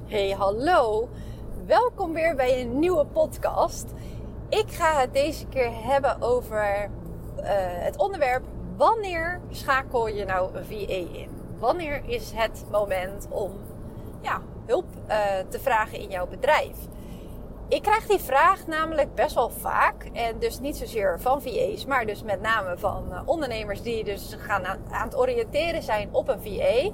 Hey, hallo. Welkom weer bij een nieuwe podcast. Ik ga het deze keer hebben over uh, het onderwerp: wanneer schakel je nou een VA in? Wanneer is het moment om ja, hulp uh, te vragen in jouw bedrijf? Ik krijg die vraag namelijk best wel vaak. En dus niet zozeer van VA's, maar dus met name van uh, ondernemers die dus gaan aan, aan, het oriënteren zijn op een VA.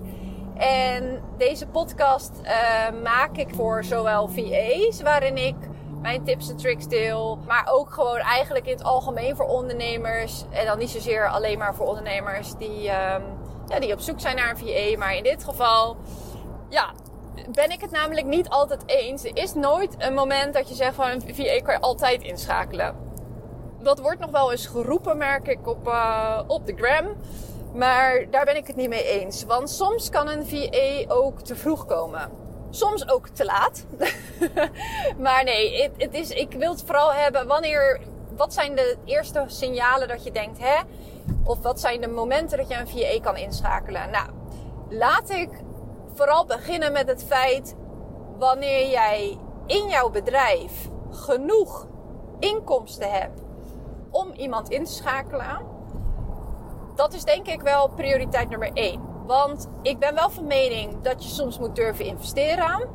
En deze podcast uh, maak ik voor zowel VA's, waarin ik mijn tips en tricks deel. Maar ook gewoon eigenlijk in het algemeen voor ondernemers. En dan niet zozeer alleen maar voor ondernemers die, um, ja, die op zoek zijn naar een VA. Maar in dit geval, ja, ben ik het namelijk niet altijd eens. Er is nooit een moment dat je zegt van een VA kan je altijd inschakelen. Dat wordt nog wel eens geroepen, merk ik, op, uh, op de gram. Maar daar ben ik het niet mee eens. Want soms kan een VA ook te vroeg komen. Soms ook te laat. maar nee, het, het, is, ik wil het vooral hebben wanneer. Wat zijn de eerste signalen dat je denkt, hè? Of wat zijn de momenten dat je een VA kan inschakelen? Nou, laat ik vooral beginnen met het feit wanneer jij in jouw bedrijf genoeg inkomsten hebt om iemand in te schakelen. Dat is denk ik wel prioriteit nummer één. Want ik ben wel van mening dat je soms moet durven investeren.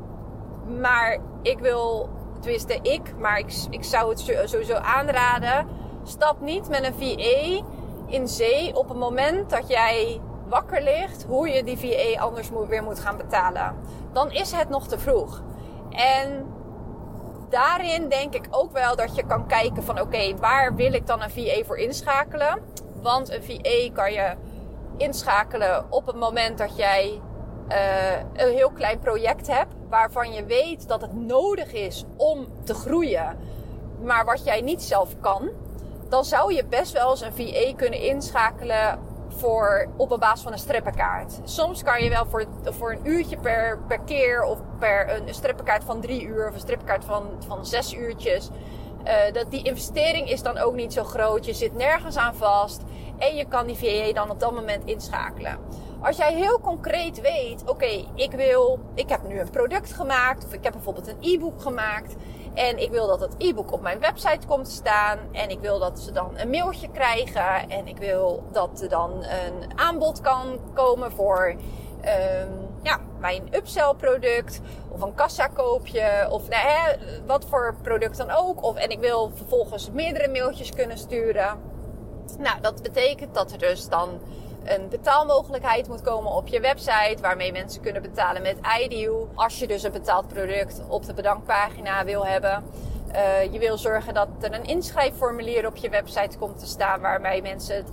Maar ik wil, tenminste ik, maar ik, ik zou het sowieso aanraden. Stap niet met een VA in zee op het moment dat jij wakker ligt, hoe je die VA anders weer moet gaan betalen. Dan is het nog te vroeg. En daarin denk ik ook wel dat je kan kijken van oké, waar wil ik dan een VA voor inschakelen? Want een VA kan je inschakelen op het moment dat jij uh, een heel klein project hebt waarvan je weet dat het nodig is om te groeien, maar wat jij niet zelf kan, dan zou je best wel eens een VA kunnen inschakelen voor, op een basis van een strippenkaart. Soms kan je wel voor, voor een uurtje per, per keer of per een strippenkaart van drie uur of een strippenkaart van, van zes uurtjes. Uh, dat die investering is dan ook niet zo groot. Je zit nergens aan vast. En je kan die VA dan op dat moment inschakelen. Als jij heel concreet weet, oké, ik wil, ik heb nu een product gemaakt. Of ik heb bijvoorbeeld een e-book gemaakt. En ik wil dat het e-book op mijn website komt te staan. En ik wil dat ze dan een mailtje krijgen. En ik wil dat er dan een aanbod kan komen voor um, ja, mijn upsell product. Of een kassa koopje. Of nou, hè, wat voor product dan ook. Of, en ik wil vervolgens meerdere mailtjes kunnen sturen. Nou, dat betekent dat er dus dan een betaalmogelijkheid moet komen op je website. Waarmee mensen kunnen betalen met IDU. Als je dus een betaald product op de bedankpagina wil hebben. Uh, je wil zorgen dat er een inschrijfformulier op je website komt te staan. Waarmee mensen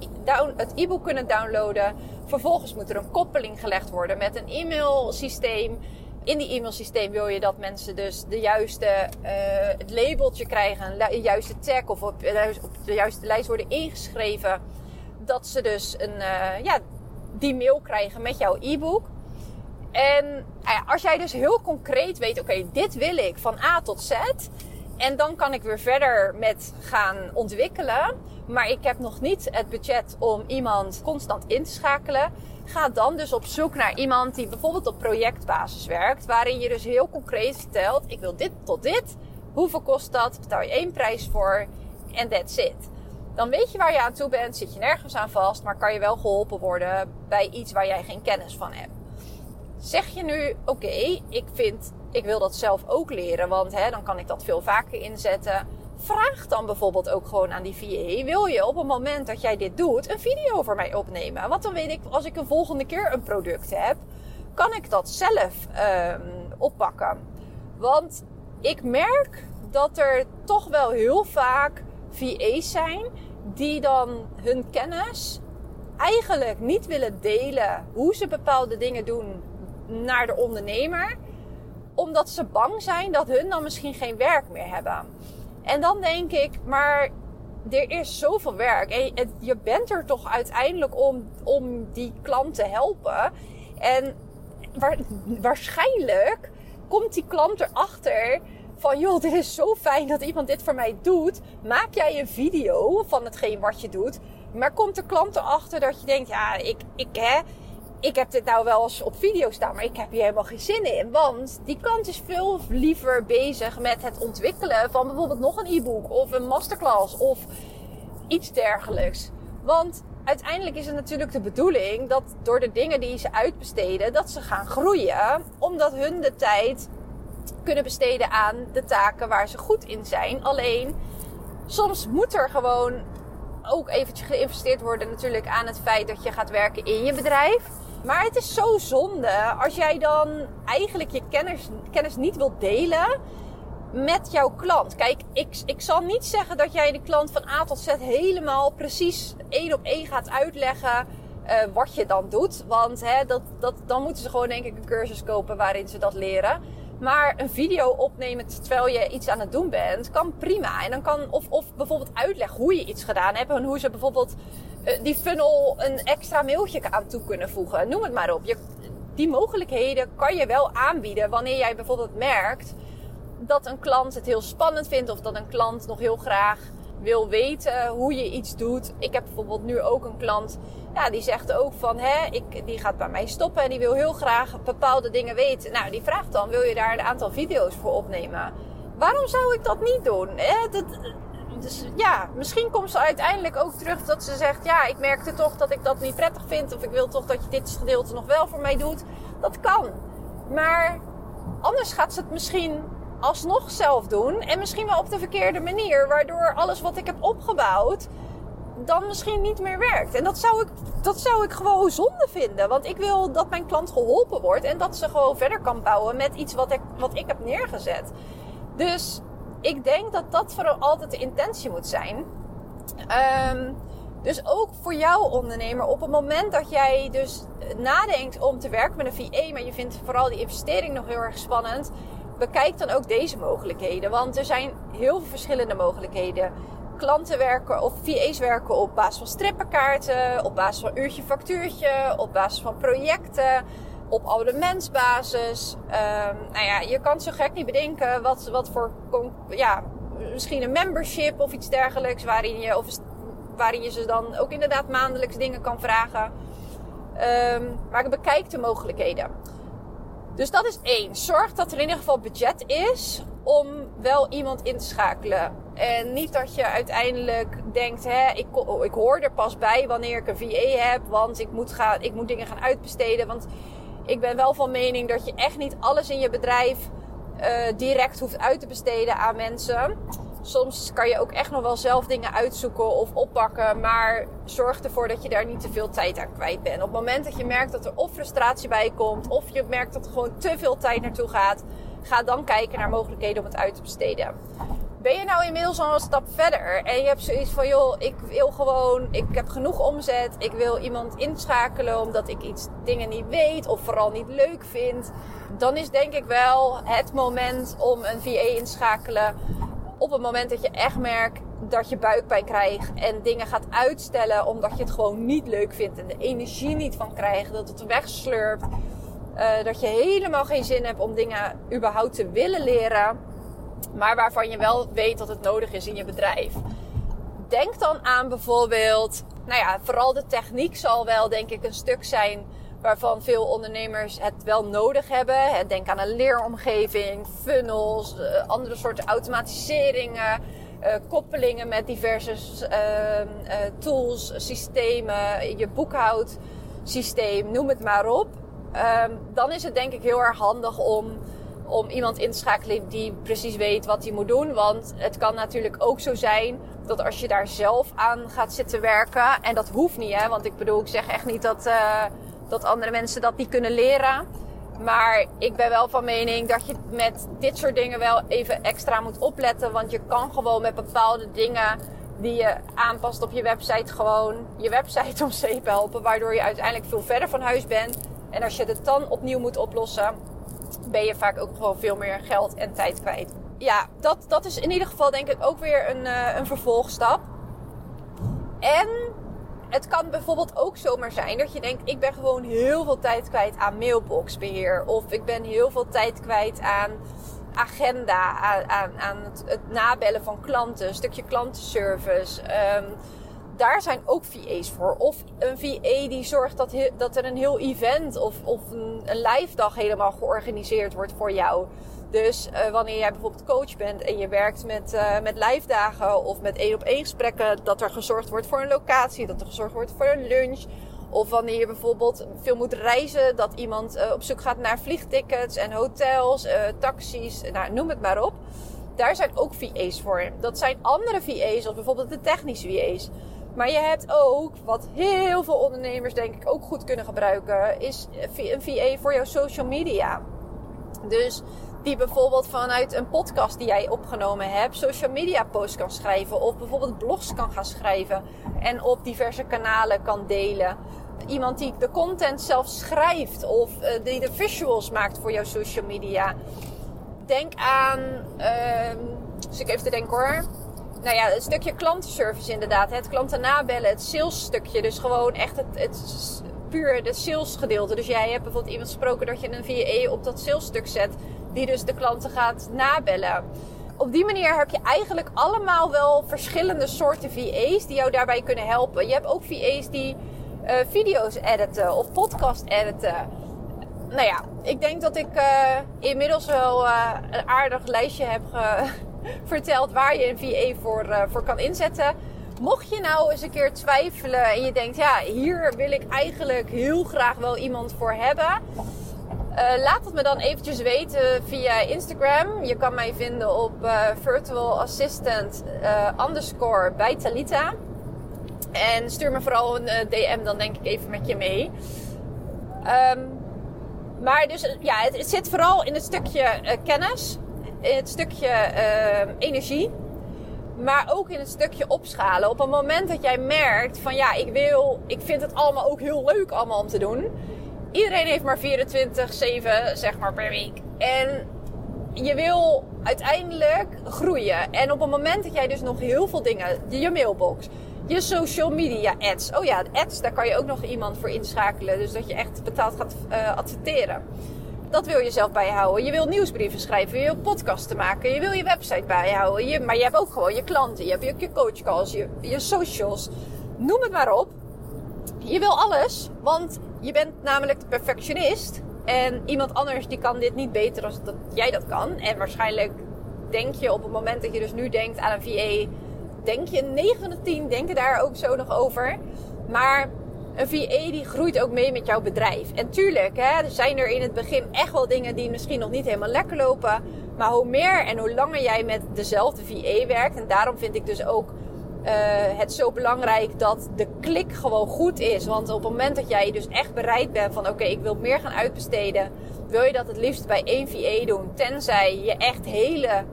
het e-book kunnen downloaden. Vervolgens moet er een koppeling gelegd worden met een e-mailsysteem. In die e-mailsysteem wil je dat mensen dus de juiste, uh, het labeltje krijgen, een juiste tag of op, op de juiste lijst worden ingeschreven dat ze dus een, ja, die mail krijgen met jouw e-book. En nou als jij dus heel concreet weet, oké, dit wil ik van A tot Z. En dan kan ik weer verder met gaan ontwikkelen. Maar ik heb nog niet het budget om iemand constant in te schakelen. Ga dan dus op zoek naar iemand die bijvoorbeeld op projectbasis werkt. Waarin je dus heel concreet vertelt, ik wil dit tot dit. Hoeveel kost dat? Betaal je één prijs voor? En that's it. Dan weet je waar je aan toe bent, zit je nergens aan vast, maar kan je wel geholpen worden bij iets waar jij geen kennis van hebt. Zeg je nu, oké, ik vind, ik wil dat zelf ook leren, want hè, dan kan ik dat veel vaker inzetten. Vraag dan bijvoorbeeld ook gewoon aan die VA, wil je op het moment dat jij dit doet, een video voor mij opnemen? Want dan weet ik, als ik een volgende keer een product heb, kan ik dat zelf um, oppakken. Want ik merk dat er toch wel heel vaak VA's zijn die dan hun kennis eigenlijk niet willen delen hoe ze bepaalde dingen doen naar de ondernemer, omdat ze bang zijn dat hun dan misschien geen werk meer hebben. En dan denk ik, maar er is zoveel werk en je bent er toch uiteindelijk om, om die klant te helpen. En waarschijnlijk komt die klant erachter van joh, dit is zo fijn dat iemand dit voor mij doet. Maak jij een video van hetgeen wat je doet. Maar komt de klant erachter dat je denkt, ja, ik, ik hè, ik heb dit nou wel eens op video staan, maar ik heb hier helemaal geen zin in. Want die klant is veel liever bezig met het ontwikkelen van bijvoorbeeld nog een e-book of een masterclass of iets dergelijks. Want uiteindelijk is het natuurlijk de bedoeling dat door de dingen die ze uitbesteden, dat ze gaan groeien. Omdat hun de tijd kunnen besteden aan de taken waar ze goed in zijn. Alleen soms moet er gewoon ook eventjes geïnvesteerd worden natuurlijk aan het feit dat je gaat werken in je bedrijf. Maar het is zo zonde als jij dan eigenlijk je kennis, kennis niet wilt delen met jouw klant. Kijk, ik, ik zal niet zeggen dat jij de klant van A tot Z helemaal precies één op één gaat uitleggen uh, wat je dan doet. Want hè, dat, dat, dan moeten ze gewoon denk ik een cursus kopen waarin ze dat leren. Maar een video opnemen terwijl je iets aan het doen bent, kan prima. En dan kan, of, of bijvoorbeeld uitleggen hoe je iets gedaan hebt. En hoe ze bijvoorbeeld die funnel een extra mailtje aan toe kunnen voegen. Noem het maar op. Je, die mogelijkheden kan je wel aanbieden wanneer jij bijvoorbeeld merkt dat een klant het heel spannend vindt. Of dat een klant nog heel graag wil weten hoe je iets doet. Ik heb bijvoorbeeld nu ook een klant, ja, die zegt ook van, hè, ik, die gaat bij mij stoppen en die wil heel graag bepaalde dingen weten. Nou, die vraagt dan, wil je daar een aantal video's voor opnemen? Waarom zou ik dat niet doen? Hè? Dat, dus ja, misschien komt ze uiteindelijk ook terug dat ze zegt, ja, ik merkte toch dat ik dat niet prettig vind. Of ik wil toch dat je dit gedeelte nog wel voor mij doet. Dat kan. Maar anders gaat ze het misschien alsnog zelf doen. En misschien wel op de verkeerde manier. Waardoor alles wat ik heb opgebouwd dan misschien niet meer werkt. En dat zou ik, dat zou ik gewoon zonde vinden. Want ik wil dat mijn klant geholpen wordt. En dat ze gewoon verder kan bouwen met iets wat ik, wat ik heb neergezet. Dus ik denk dat dat voor altijd de intentie moet zijn. Um, dus ook voor jou ondernemer, op het moment dat jij dus nadenkt om te werken met een VA, maar je vindt vooral die investering nog heel erg spannend, bekijk dan ook deze mogelijkheden. Want er zijn heel veel verschillende mogelijkheden. Klanten werken of VA's werken op basis van strippenkaarten, op basis van uurtje factuurtje, op basis van projecten, op abonnementsbasis. Um, nou ja, je kan zo gek niet bedenken wat, wat voor, ja, misschien een membership of iets dergelijks waarin je, of waarin je ze dan ook inderdaad maandelijks dingen kan vragen. Um, maar bekijk de mogelijkheden. Dus dat is één. Zorg dat er in ieder geval budget is om wel iemand in te schakelen. En niet dat je uiteindelijk denkt, hè, ik, ik hoor er pas bij wanneer ik een VA heb, want ik moet, gaan, ik moet dingen gaan uitbesteden. Want ik ben wel van mening dat je echt niet alles in je bedrijf uh, direct hoeft uit te besteden aan mensen. Soms kan je ook echt nog wel zelf dingen uitzoeken of oppakken. Maar zorg ervoor dat je daar niet te veel tijd aan kwijt bent. Op het moment dat je merkt dat er of frustratie bij komt. Of je merkt dat er gewoon te veel tijd naartoe gaat. Ga dan kijken naar mogelijkheden om het uit te besteden. Ben je nou inmiddels al een stap verder? En je hebt zoiets van, joh, ik wil gewoon, ik heb genoeg omzet, ik wil iemand inschakelen omdat ik iets dingen niet weet of vooral niet leuk vind, dan is denk ik wel het moment om een VA inschakelen op het moment dat je echt merkt dat je buikpijn krijgt en dingen gaat uitstellen omdat je het gewoon niet leuk vindt en de energie niet van krijgt, dat het wegslurpt, uh, dat je helemaal geen zin hebt om dingen überhaupt te willen leren, maar waarvan je wel weet dat het nodig is in je bedrijf. Denk dan aan bijvoorbeeld, nou ja, vooral de techniek zal wel denk ik een stuk zijn waarvan veel ondernemers het wel nodig hebben. Denk aan een leeromgeving, funnels, eh, andere soorten automatiseringen, uh, koppelingen met diverse uh, tools, systemen, je boekhoudsysteem, noem het maar op. Ehm, dan is het denk ik heel erg handig om, om iemand in te schakelen die precies weet wat hij moet doen. Want het kan natuurlijk ook zo zijn dat als je daar zelf aan gaat zitten werken, en dat hoeft niet, hè, want ik bedoel, ik zeg echt niet dat dat andere mensen dat niet kunnen leren. Maar ik ben wel van mening dat je met dit soort dingen wel even extra moet opletten. Want je kan gewoon met bepaalde dingen die je aanpast op je website gewoon je website om zeep helpen. Waardoor je uiteindelijk veel verder van huis bent. En als je het dan opnieuw moet oplossen, ben je vaak ook gewoon veel meer geld en tijd kwijt. Ja, dat, dat is in ieder geval denk ik ook weer een, uh, een vervolgstap. En het kan bijvoorbeeld ook zomaar zijn dat je denkt: ik ben gewoon heel veel tijd kwijt aan mailboxbeheer. Of ik ben heel veel tijd kwijt aan agenda, aan, aan, het, nabellen van klanten, een stukje klantenservice. Um, daar zijn ook VA's voor. Of een VA die zorgt dat, dat er een heel event of, of een, een live dag helemaal georganiseerd wordt voor jou. Dus uh, wanneer jij bijvoorbeeld coach bent en je werkt met, uh, met live dagen of met één op één gesprekken, dat er gezorgd wordt voor een locatie, dat er gezorgd wordt voor een lunch. Of wanneer je bijvoorbeeld veel moet reizen, dat iemand uh, op zoek gaat naar vliegtickets en hotels, taxis, nou, noem het maar op. Daar zijn ook VA's voor. Dat zijn andere VA's, of bijvoorbeeld de technische VA's. Maar je hebt ook, wat heel veel ondernemers denk ik ook goed kunnen gebruiken, is een VA voor jouw social media. Dus die bijvoorbeeld vanuit een podcast die jij opgenomen hebt, social media posts kan schrijven. Of bijvoorbeeld blogs kan gaan schrijven en op diverse kanalen kan delen. Iemand die de content zelf schrijft of uh, die de visuals maakt voor jouw social media. Denk aan, uh, ik even te denken hoor. Nou ja, het stukje klantenservice inderdaad. Het klanten nabellen, het sales stukje. Dus gewoon echt het, het puur de sales gedeelte. Dus jij hebt bijvoorbeeld iemand gesproken dat je een VA op dat sales stuk zet die dus de klanten gaat nabellen. Op die manier heb je eigenlijk allemaal wel verschillende soorten VA's die jou daarbij kunnen helpen. Je hebt ook VA's die uh, video's editen of podcast editen. Nou ja, ik denk dat ik uh, inmiddels wel uh, een aardig lijstje heb verteld waar je een VA voor, voor kan inzetten. Mocht je nou eens een keer twijfelen en je denkt, ja, hier wil ik eigenlijk heel graag wel iemand voor hebben uh, laat het me dan eventjes weten via Instagram. Je kan mij vinden op uh, virtual assistant underscore bij Talita. En stuur me vooral een DM, dan denk ik even met je mee. Um, maar dus ja, het, het, zit vooral in het stukje kennis, in het stukje ehm, energie. Maar ook in het stukje opschalen. Op het moment dat jij merkt van ja, ik wil, ik vind het allemaal ook heel leuk allemaal om te doen iedereen heeft maar 24, 7 zeg maar per week. En je wil uiteindelijk groeien. En op het moment dat jij dus nog heel veel dingen, je mailbox, je social media ads. Oh ja, ads, daar kan je ook nog iemand voor inschakelen. Dus dat je echt betaald gaat uh, adverteren. Dat wil je zelf bijhouden. Je wil nieuwsbrieven schrijven, je wil podcasten maken, je wil je website bijhouden. Je, maar je hebt ook gewoon je klanten, je hebt je, je coachcalls, je, je socials. Noem het maar op. Je wil alles, want je bent namelijk de perfectionist. En iemand anders die kan dit niet beter dan dat jij dat kan. En waarschijnlijk denk je op het moment dat je dus nu denkt aan een VA, denk je 9 van de 10 denken daar ook zo nog over. Maar een VA die groeit ook mee met jouw bedrijf. En tuurlijk, hè, er zijn er in het begin echt wel dingen die misschien nog niet helemaal lekker lopen. Maar hoe meer en hoe langer jij met dezelfde VA werkt. En daarom vind ik dus ook uh, het zo belangrijk dat de klik gewoon goed is. Want op het moment dat jij dus echt bereid bent van oké, ik wil meer gaan uitbesteden, wil je dat het liefst bij één VA doen. Tenzij je echt hele,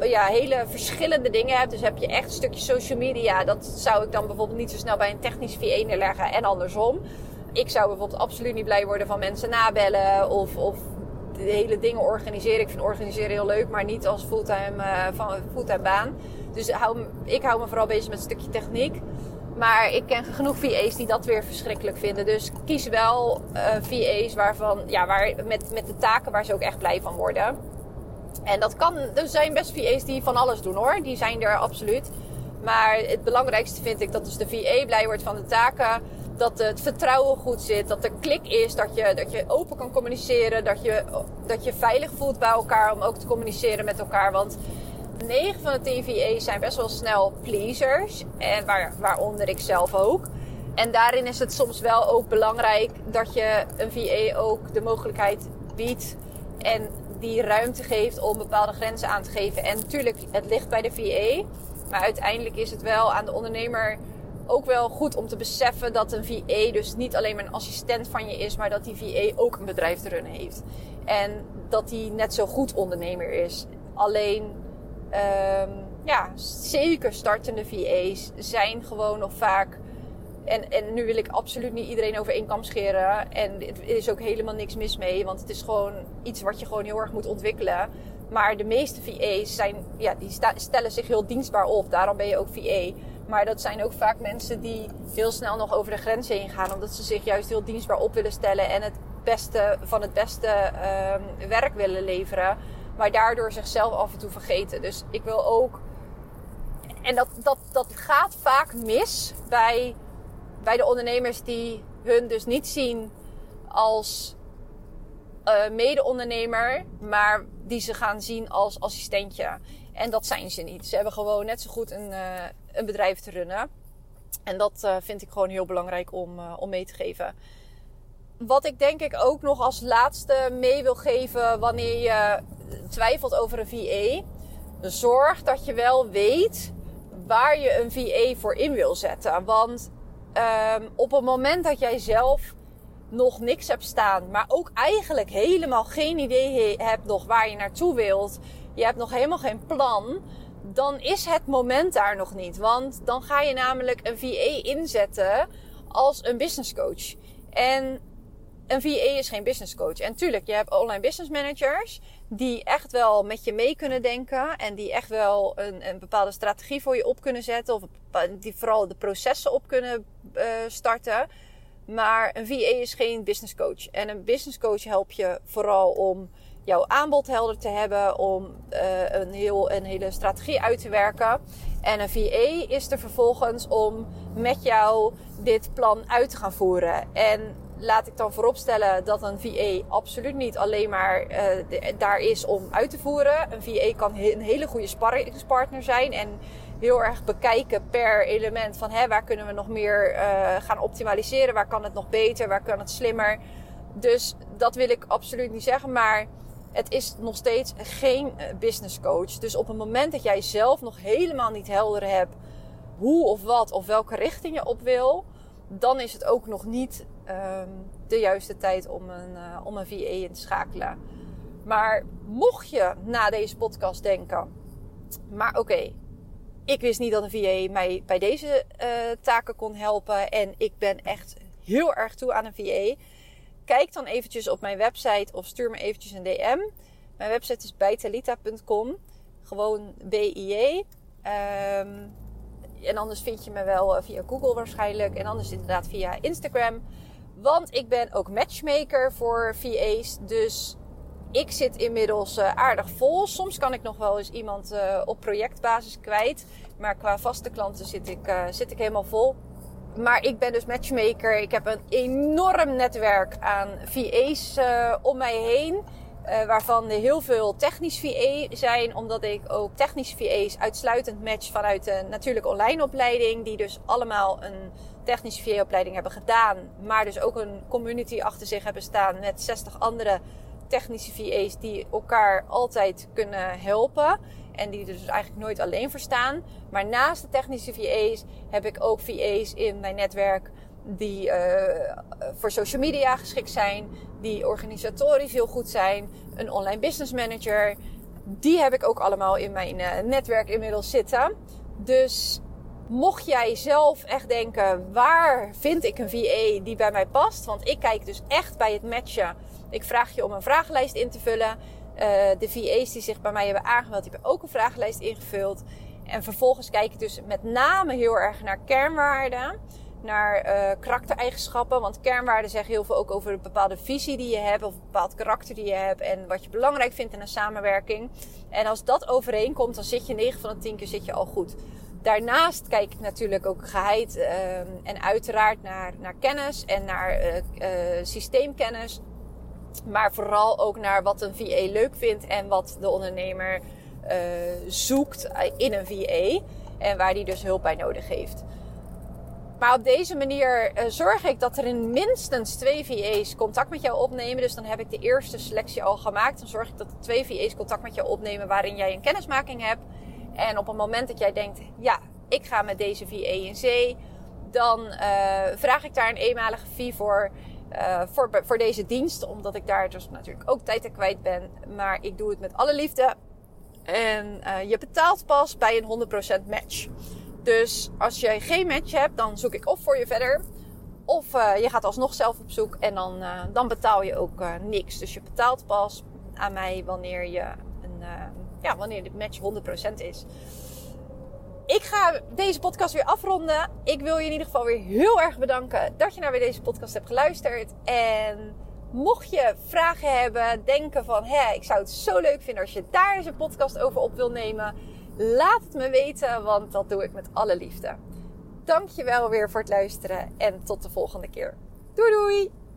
ja, hele verschillende dingen hebt. Dus heb je echt een stukje social media. Dat zou ik dan bijvoorbeeld niet zo snel bij een technisch VA neerleggen en andersom. Ik zou bijvoorbeeld absoluut niet blij worden van mensen nabellen of, of de hele dingen organiseren. Ik vind organiseren heel leuk, maar niet als fulltime, uh, van fulltime baan. Dus hou, ik hou me vooral bezig met een stukje techniek. Maar ik ken genoeg VA's die dat weer verschrikkelijk vinden. Dus kies wel uh, VA's waarvan, ja, waar, met, met de taken waar ze ook echt blij van worden. En dat kan, er zijn best VA's die van alles doen hoor. Die zijn er absoluut. Maar het belangrijkste vind ik dat dus de VA blij wordt van de taken. Dat het vertrouwen goed zit. Dat er klik is. Dat je, dat je open kan communiceren. Dat je, dat je veilig voelt bij elkaar om ook te communiceren met elkaar. Want 9 van de 10 VA's zijn best wel snel pleasers. En waar, waaronder ik zelf ook. En daarin is het soms wel ook belangrijk dat je een VA ook de mogelijkheid biedt. En die ruimte geeft om bepaalde grenzen aan te geven. En natuurlijk, het ligt bij de VA. Maar uiteindelijk is het wel aan de ondernemer ook wel goed om te beseffen dat een VA dus niet alleen maar een assistent van je is, maar dat die VA ook een bedrijf te runnen heeft. En dat die net zo goed ondernemer is. Alleen um, ja, zeker startende VA's zijn gewoon nog vaak. En, en nu wil ik absoluut niet iedereen over één kam scheren. En er is ook helemaal niks mis mee. Want het is gewoon iets wat je gewoon heel erg moet ontwikkelen. Maar de meeste VA's zijn, ja, die stellen zich heel dienstbaar op. Daarom ben je ook VA. Maar dat zijn ook vaak mensen die heel snel nog over de grens heen gaan. Omdat ze zich juist heel dienstbaar op willen stellen. En het beste van het beste um, werk willen leveren maar daardoor zichzelf af en toe vergeten. Dus ik wil ook en dat, dat, dat gaat vaak mis bij, bij de ondernemers die hun dus niet zien als uh, mede-ondernemer, maar die ze gaan zien als assistentje. En dat zijn ze niet. Ze hebben gewoon net zo goed een, uh, een bedrijf te runnen. En dat uh, vind ik gewoon heel belangrijk om, om mee te geven. Wat ik denk ik ook nog als laatste mee wil geven wanneer je twijfelt over een VA. Zorg dat je wel weet waar je een VA voor in wil zetten. Want um, op het moment dat jij zelf nog niks hebt staan, maar ook eigenlijk helemaal geen idee hebt nog waar je naartoe wilt, je hebt nog helemaal geen plan, dan is het moment daar nog niet. Want dan ga je namelijk een VA inzetten als een business coach. En een VA is geen business coach. En tuurlijk, je hebt online business managers die echt wel met je mee kunnen denken en die echt wel een, een bepaalde strategie voor je op kunnen zetten of die vooral de processen op kunnen uh, starten. Maar een VA is geen business coach. En een business coach helpt je vooral om jouw aanbod helder te hebben, om uh, een, heel, een hele strategie uit te werken. En een VA is er vervolgens om met jou dit plan uit te gaan voeren. En laat ik dan vooropstellen dat een VA absoluut niet alleen maar uh, daar is om uit te voeren. Een VA kan een hele goede sparringspartner zijn en heel erg bekijken per element van hè, waar kunnen we nog meer uh, gaan optimaliseren, waar kan het nog beter, waar kan het slimmer. Dus dat wil ik absoluut niet zeggen, maar het is nog steeds geen eh, business coach. Dus op het moment dat jij zelf nog helemaal niet helder hebt hoe of wat of welke richting je op wil, dan is het ook nog niet um, de juiste tijd om een, uh, om een VA in te schakelen. Maar mocht je na deze podcast denken, maar oké, ik wist niet dat een VA mij bij deze uh, taken kon helpen en ik ben echt heel erg toe aan een VA. Kijk dan eventjes op mijn website of stuur me eventjes een DM. Mijn website is bijtalita.com. Gewoon B-I-J. Um, en anders vind je me wel eh, via Google waarschijnlijk. En anders inderdaad via Instagram. Want ik ben ook matchmaker voor VA's. Dus ik zit inmiddels uh, aardig vol. Soms kan ik nog wel eens iemand uh, op projectbasis kwijt. Maar qua vaste klanten zit ik, uh, zit ik helemaal vol. Maar ik ben dus matchmaker. Ik heb een enorm netwerk aan VA's om mij heen. Waarvan heel veel technisch VA zijn, omdat ik ook technische VA's uitsluitend match vanuit de natuurlijke online opleiding. Die dus allemaal een technische VA-opleiding hebben gedaan, maar dus ook een community achter zich hebben staan met 60 andere technische VA's die elkaar altijd kunnen helpen. En die dus eigenlijk nooit alleen verstaan. Maar naast de technische VA's heb ik ook VA's in mijn netwerk die uh, voor social media geschikt zijn, die organisatorisch heel goed zijn, een online business manager. Die heb ik ook allemaal in mijn uh, netwerk inmiddels zitten. Dus mocht jij zelf echt denken, waar vind ik een VA die bij mij past? Want ik kijk dus echt bij het matchen. Ik vraag je om een vragenlijst in te vullen. Uh, de VA's die zich bij mij hebben aangemeld, die hebben ook een vragenlijst ingevuld. En vervolgens kijk ik dus met name heel erg naar kernwaarden naar uh, karaktereigenschappen. Want kernwaarden zeggen heel veel ook over een bepaalde visie die je hebt. Of een bepaald karakter die je hebt. En wat je belangrijk vindt in een samenwerking. En als dat overeenkomt, dan zit je 9 van de 10 keer zit je al goed. Daarnaast kijk ik natuurlijk ook geheid uh, en uiteraard naar, naar kennis en naar uh, uh, systeemkennis. Maar vooral ook naar wat een VA leuk vindt en wat de ondernemer zoekt in een VA. En waar die dus hulp bij nodig heeft. Maar op deze manier zorg ik dat er in minstens twee VA's contact met jou opnemen. Dus dan heb ik de eerste selectie al gemaakt. Dan zorg ik dat er twee VA's contact met jou opnemen waarin jij een kennismaking hebt. En op het moment dat jij denkt, ja, ik ga met deze VA in zee, dan uh, vraag ik daar een eenmalige fee voor. Uh, voor, voor deze dienst, omdat ik daar dus natuurlijk ook tijd aan kwijt ben. Maar ik doe het met alle liefde. En je betaalt pas bij een 100% match. Dus als je geen match hebt, dan zoek ik of voor je verder. Of je gaat alsnog zelf op zoek en dan, dan betaal je ook niks. Dus je betaalt pas aan mij wanneer, je een, ja, wanneer de match 100% is. Ik ga deze podcast weer afronden. Ik wil je in ieder geval weer heel erg bedanken dat je naar weer deze podcast hebt geluisterd. En mocht je vragen hebben, denken van... hé, ik zou het zo leuk vinden als je daar eens een podcast over op wil nemen Laat het me weten, want dat doe ik met alle liefde. Dankjewel weer voor het luisteren en tot de volgende keer. Doei doei!